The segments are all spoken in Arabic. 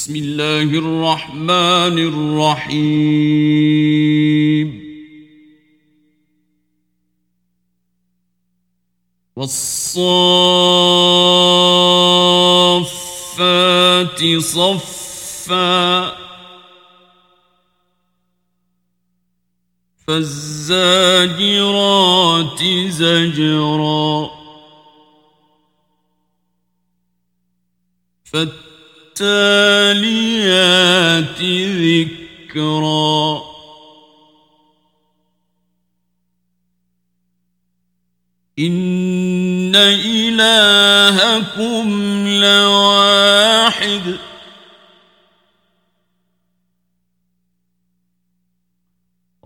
بسم الله الرحمن الرحيم. والصافات صفا. فالزاجرات زجرا. فالتاليات ذكرا. إن إلهكم لواحد.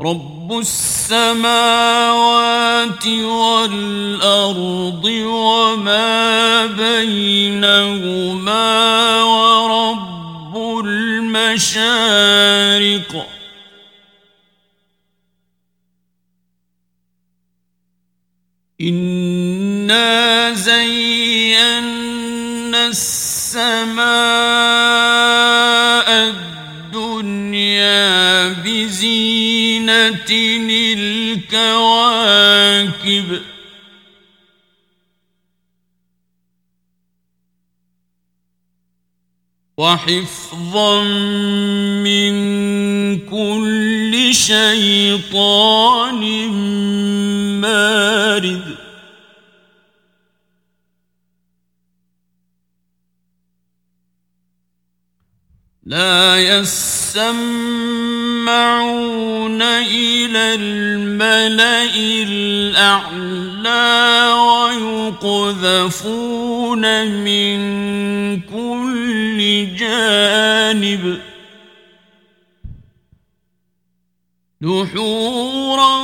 رب السماوات والأرض وما بينهما ورب المشارق. إنا زينا السماء الدنيا بزينة الكواكب وحفظا من كل شيطان مارد لا يسمعون إلى الملأ الأعلى ويقذفون من كل جانب دحورا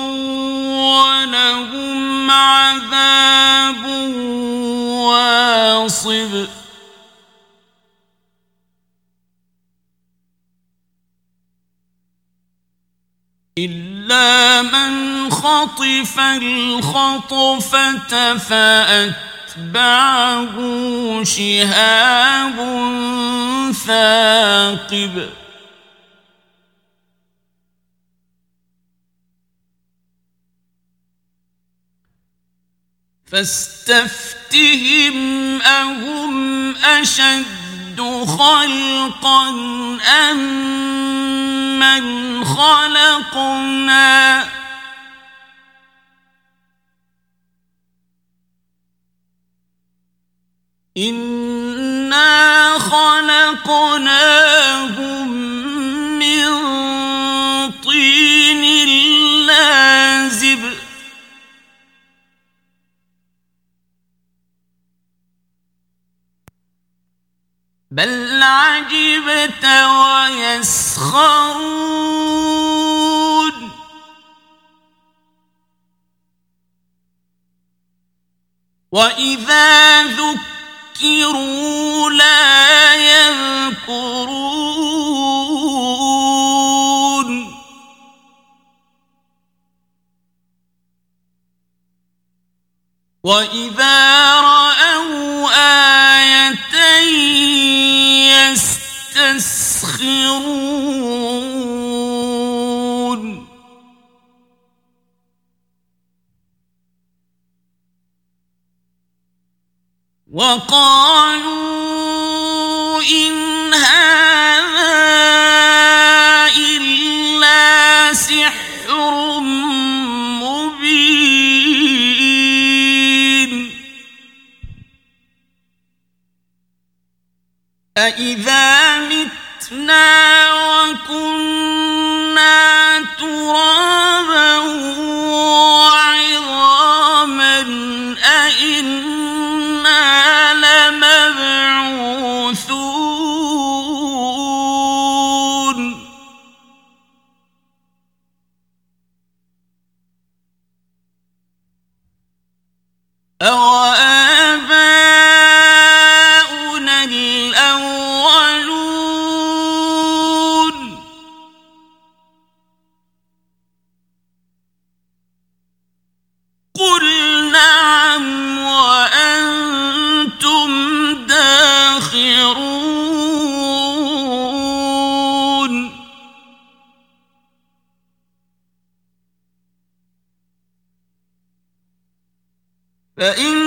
ولهم عذاب واصب إلا من خطف الخطفة فأتبعه شهاب ثاقب فاستفتهم أهم أشد خلقا أم من خلقنا؟ إنا خلقناهم بل عجبت ويسخرون. وإذا ذكروا لا يذكرون. وإذا فإن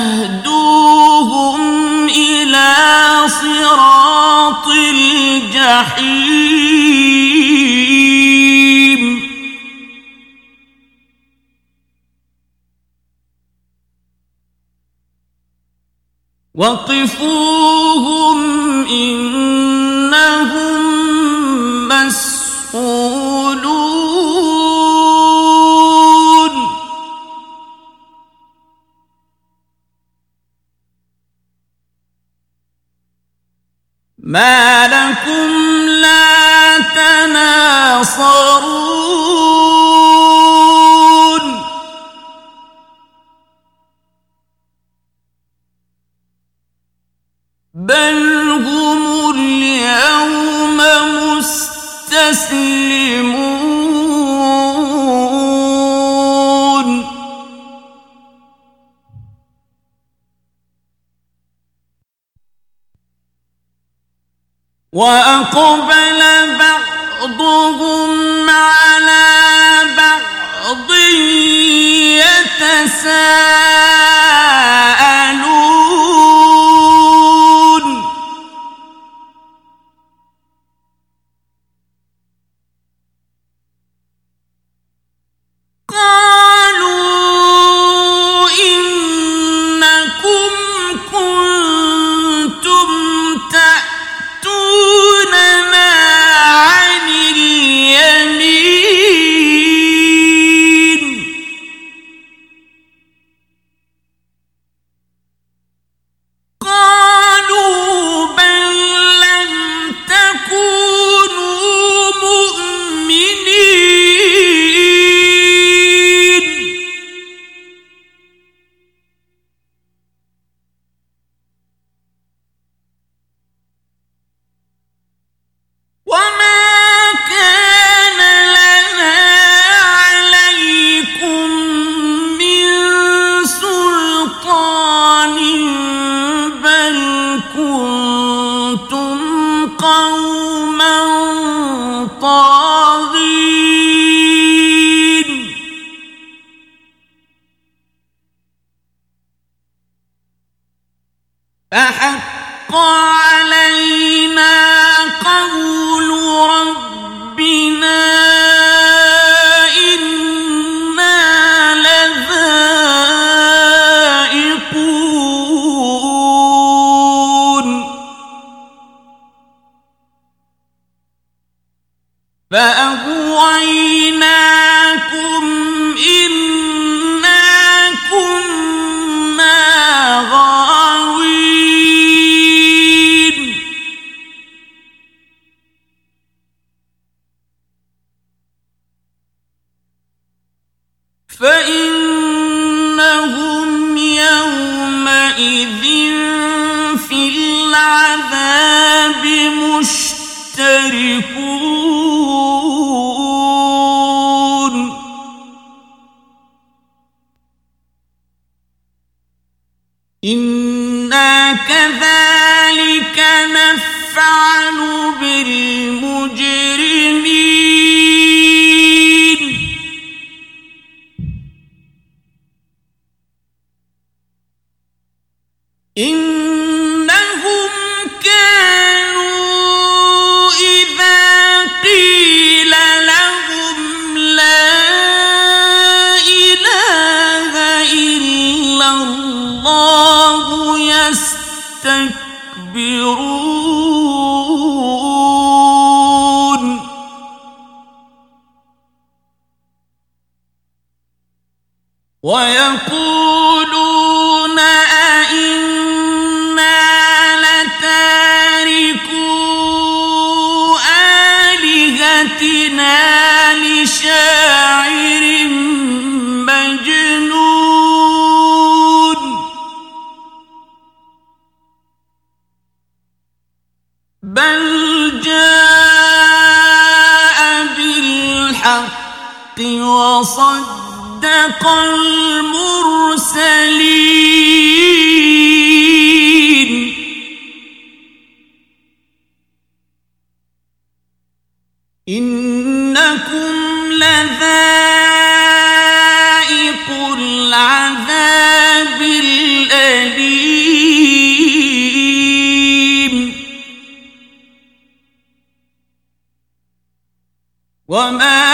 يهدوهم إلى صراط الجحيم. وقفوهم ما لم وأ العذاب مشتري. لذائق العذاب الأليم. وما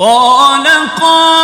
قال قائل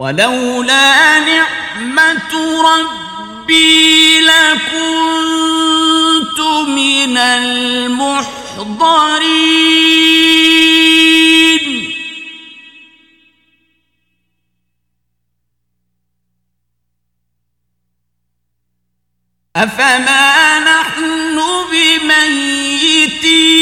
ولولا نعمة ربي لكنت من المحضرين. أفما نحن بميتين؟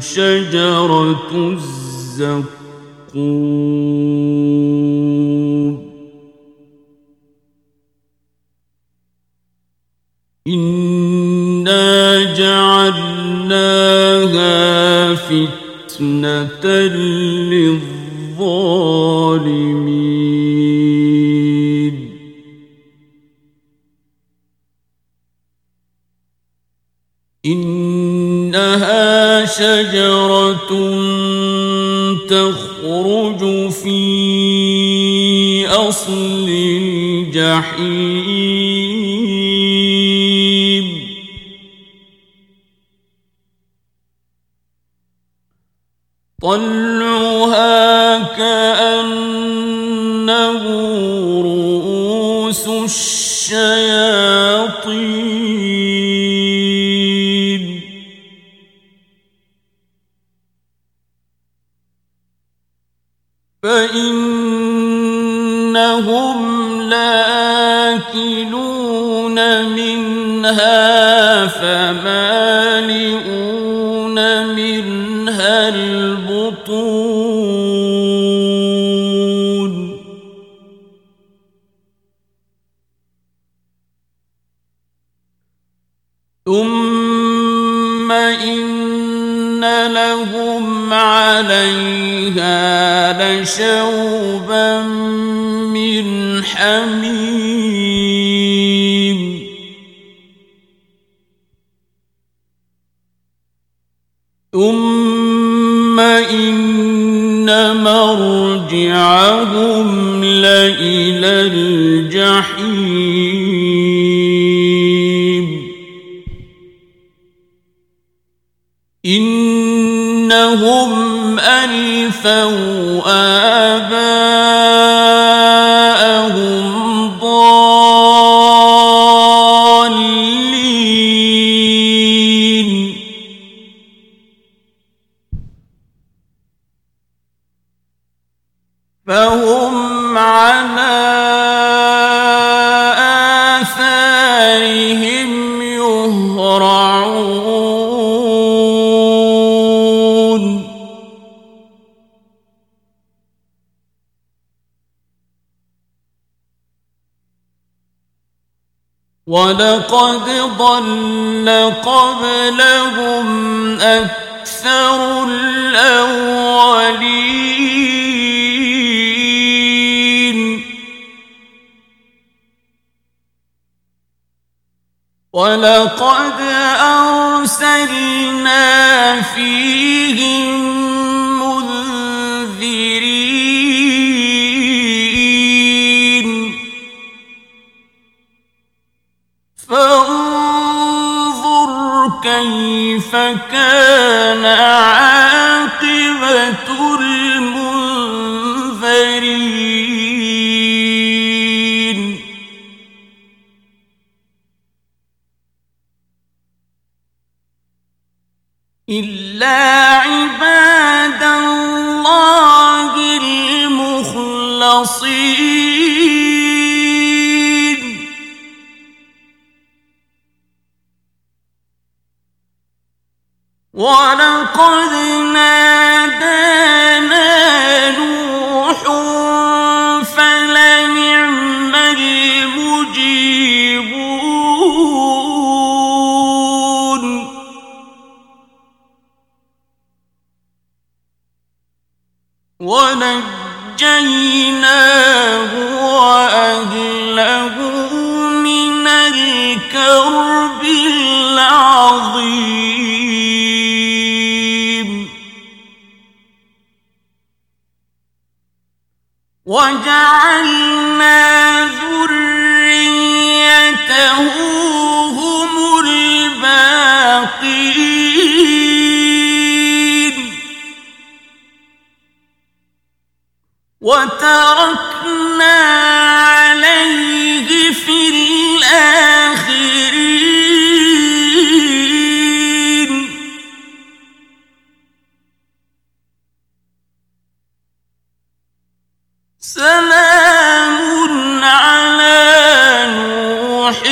شجرة الزقوم. إنا جعلناها فتنة شجرة تخرج في أصل الجحيم. طل يعلمون ولقد ضل قبلهم أكثر الأولين. ولقد أرسلنا فيهم كيف كان عاقبة المنذرين؟ إلا عباد ونجيناه وأهله من الكرب العظيم وجعلنا ذريته وتركنا عليه في الآخرين. سلام على نوح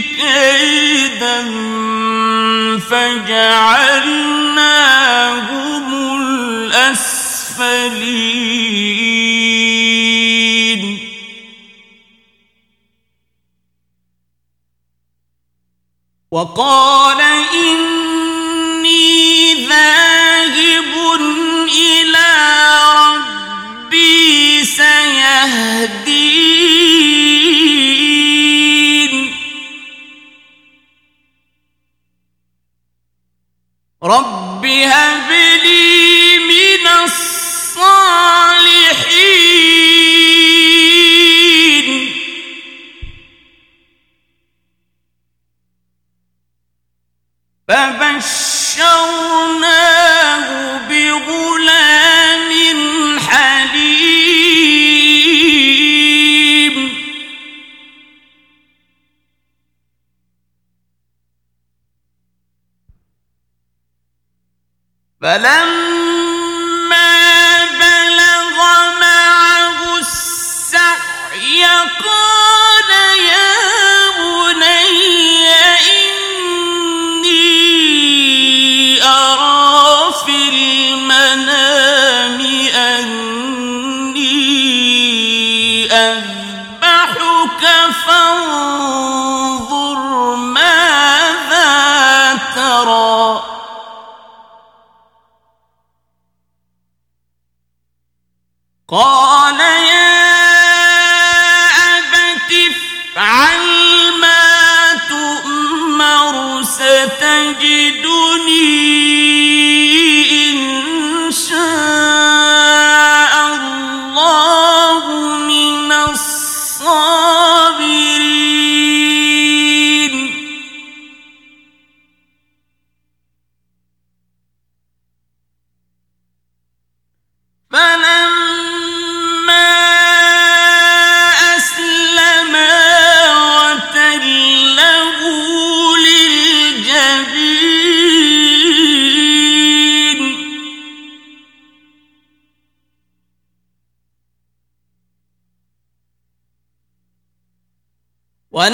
كيدا فجعلناهم الأسفلين. وقال إني ذاهب إلى ربي سيهدي رب هب قال يا أبت افعل ما تؤمر ستجد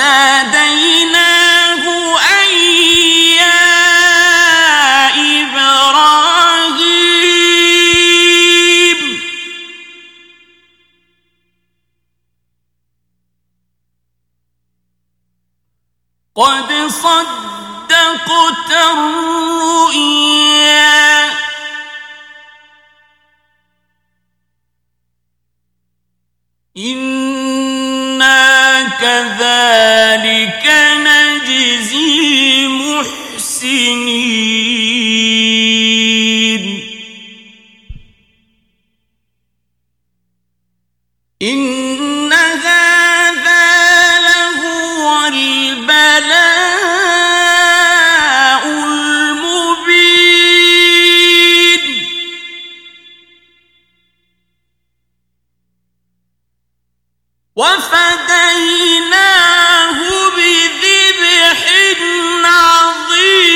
ما وفديناه بذبح عظيم.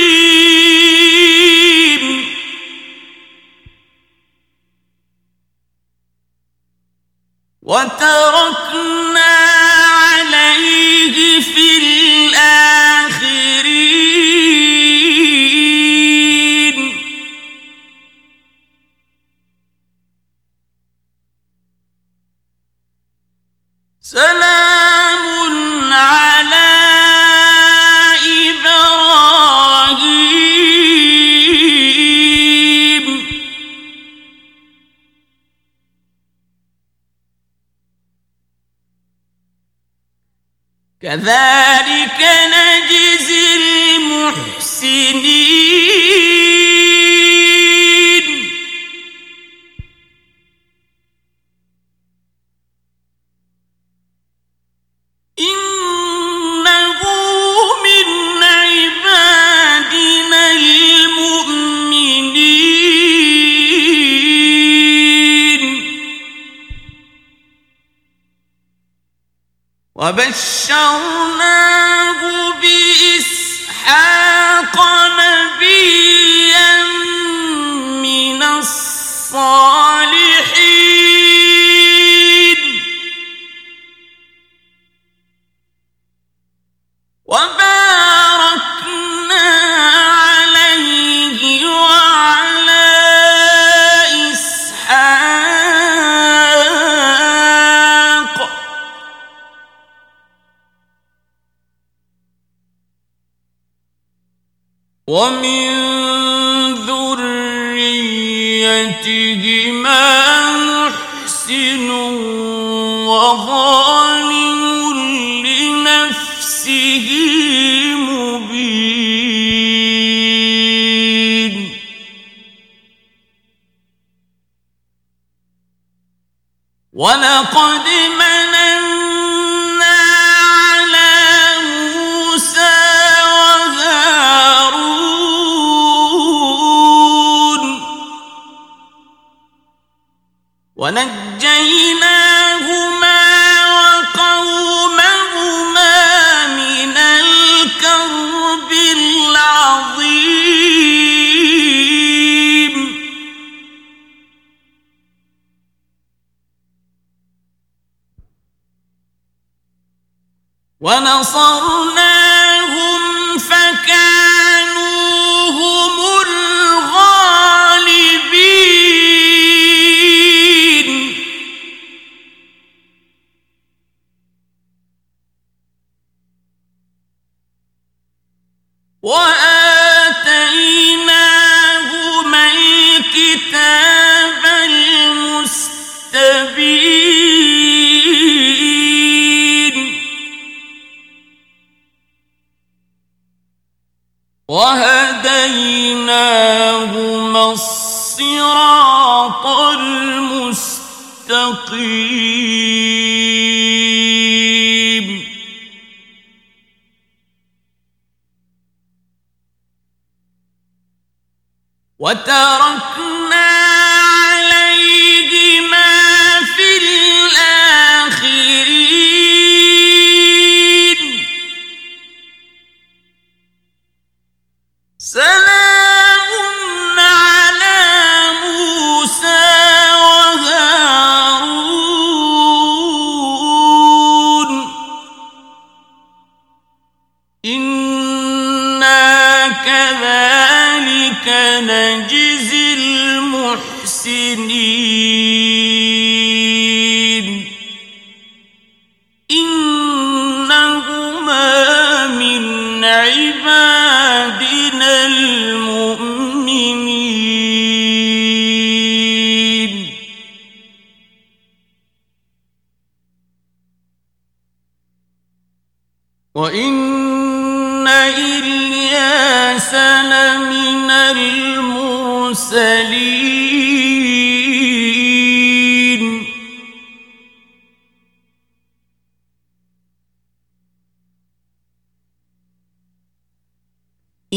وتركنا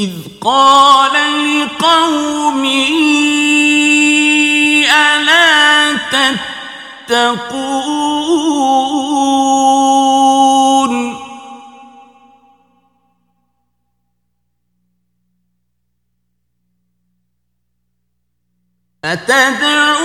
إذ قال لقومه ألا تتقون؟ أتدعون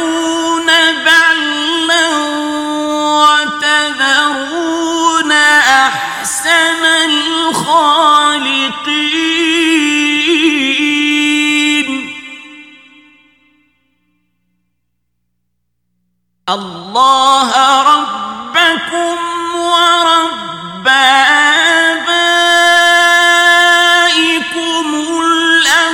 الله ربكم ورب آبائكم الأولين.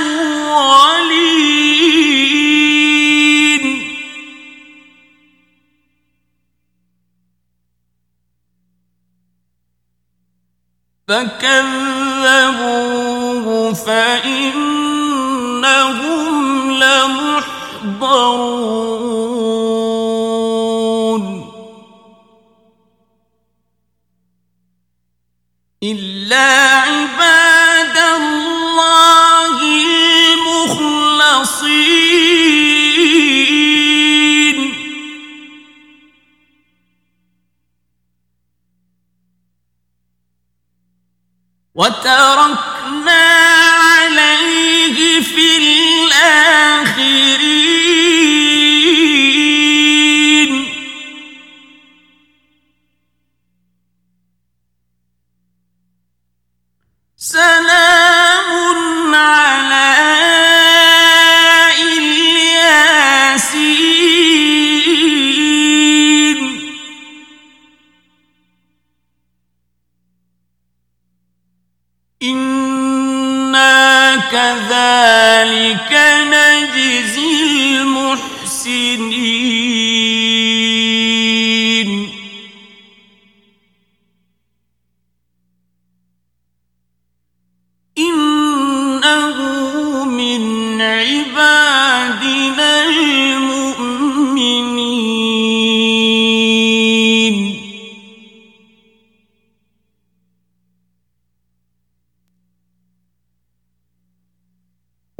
فكذبوه فإنهم لمحضرون. ترك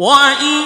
وَإِن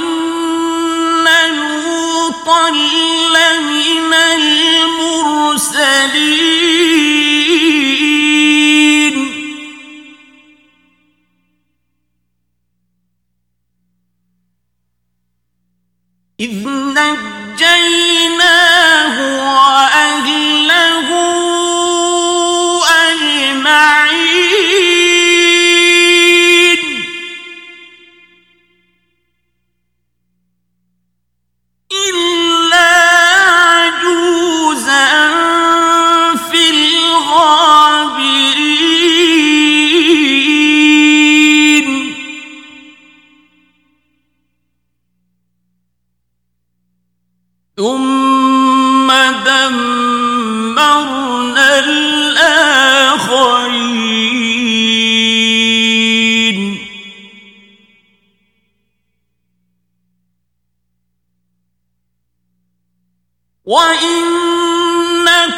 وإنكم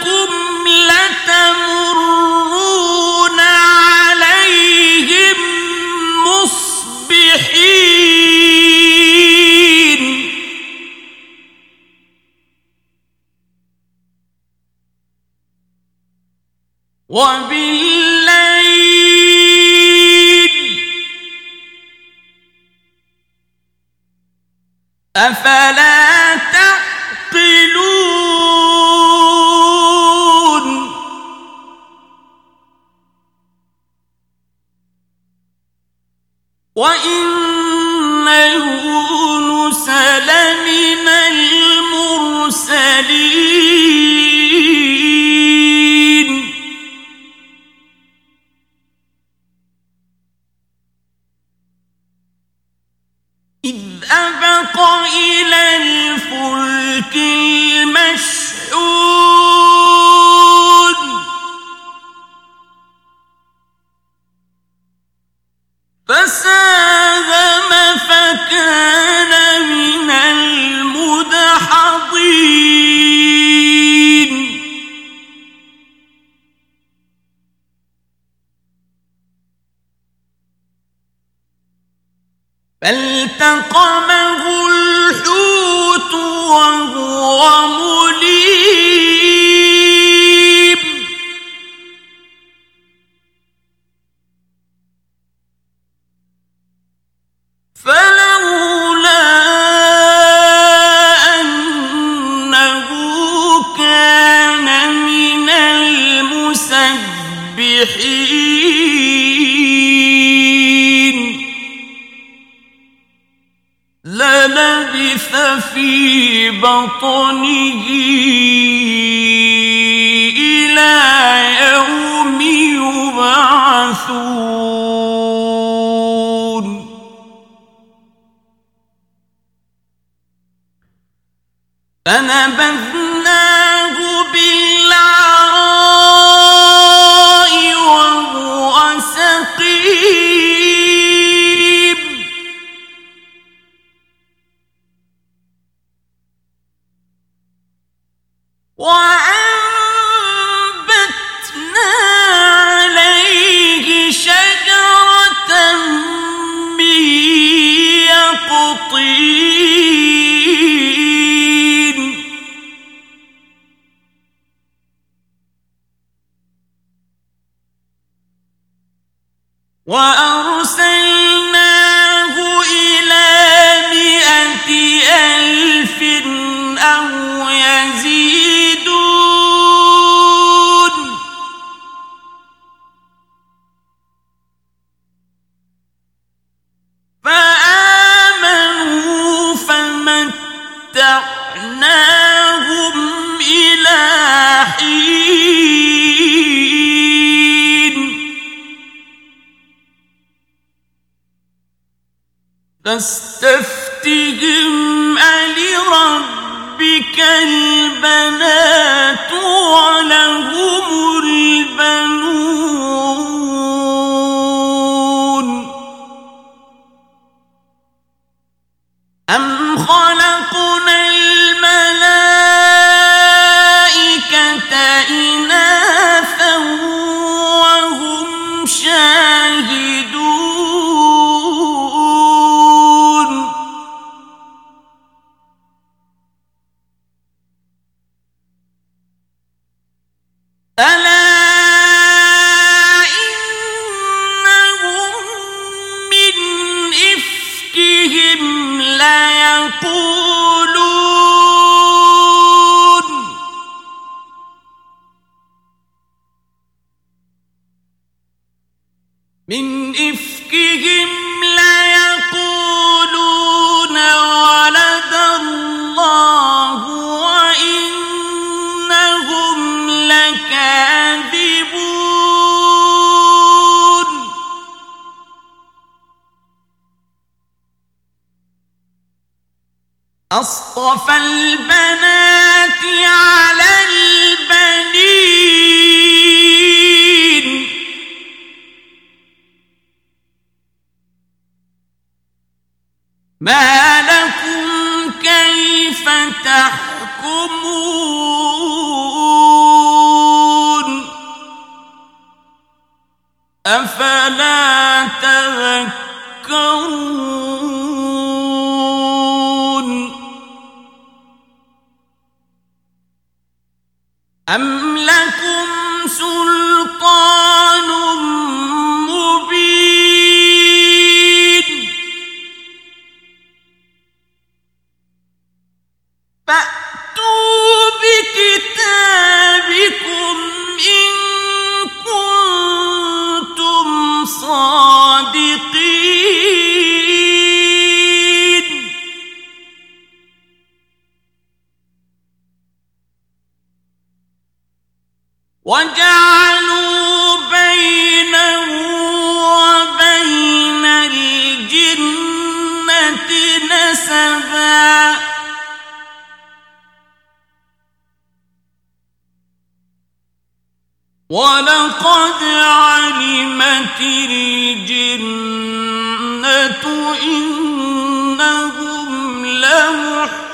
لتمرون عليهم مصبحين وما فالتقمه وأرسلناه أصطفى البنات الجنة إنهم لمحضرون.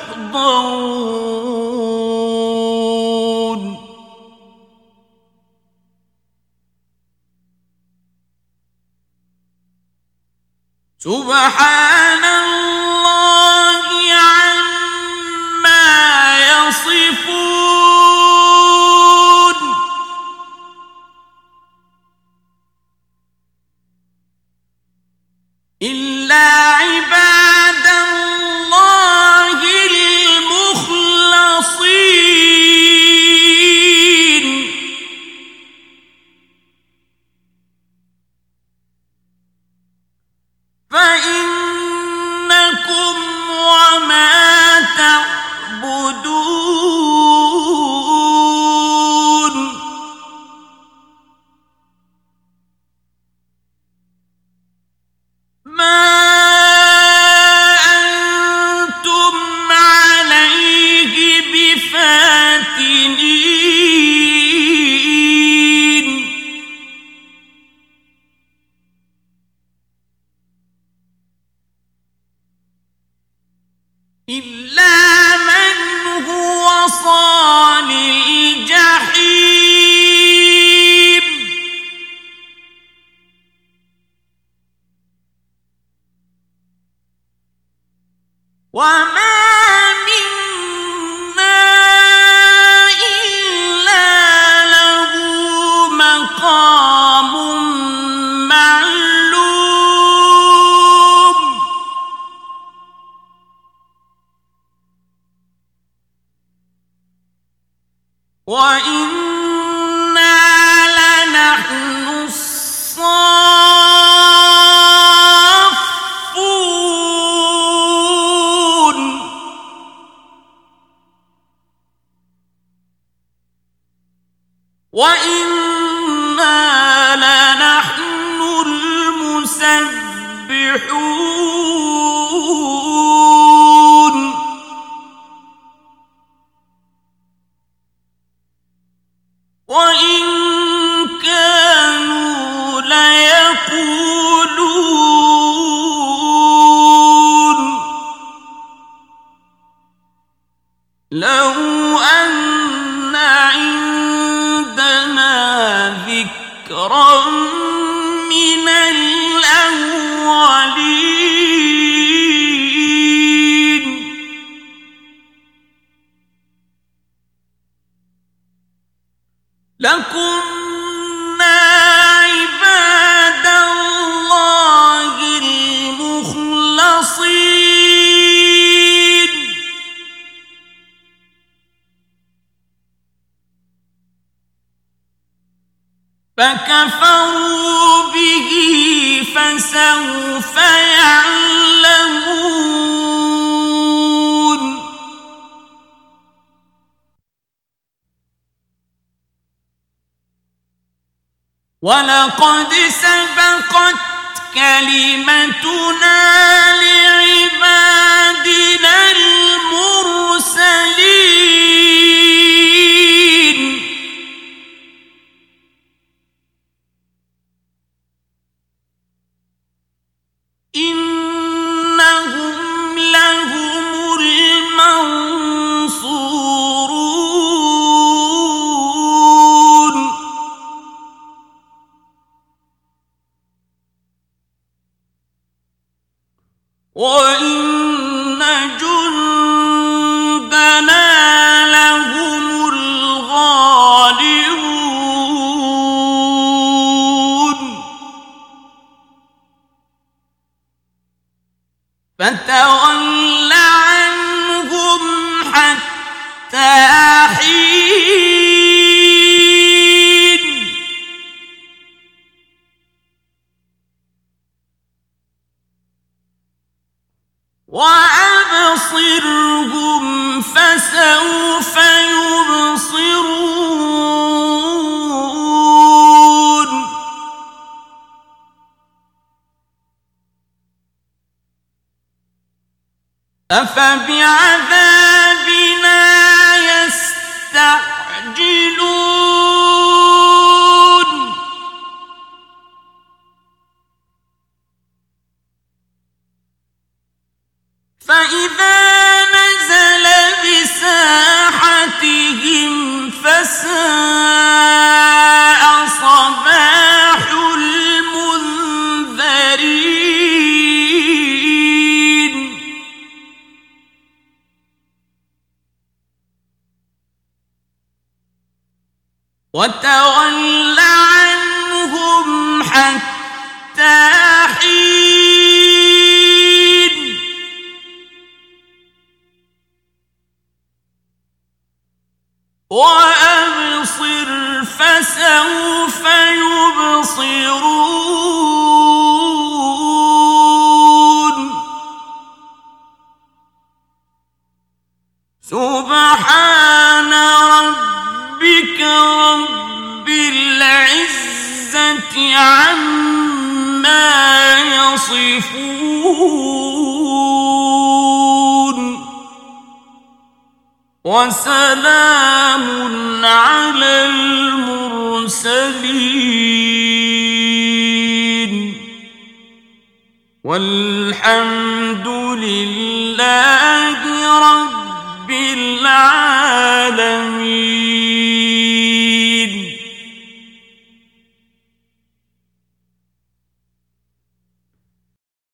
سبحان سوف يعلمون ولقد سبقت كلمتنا لعبادنا المرسلين. What? أجل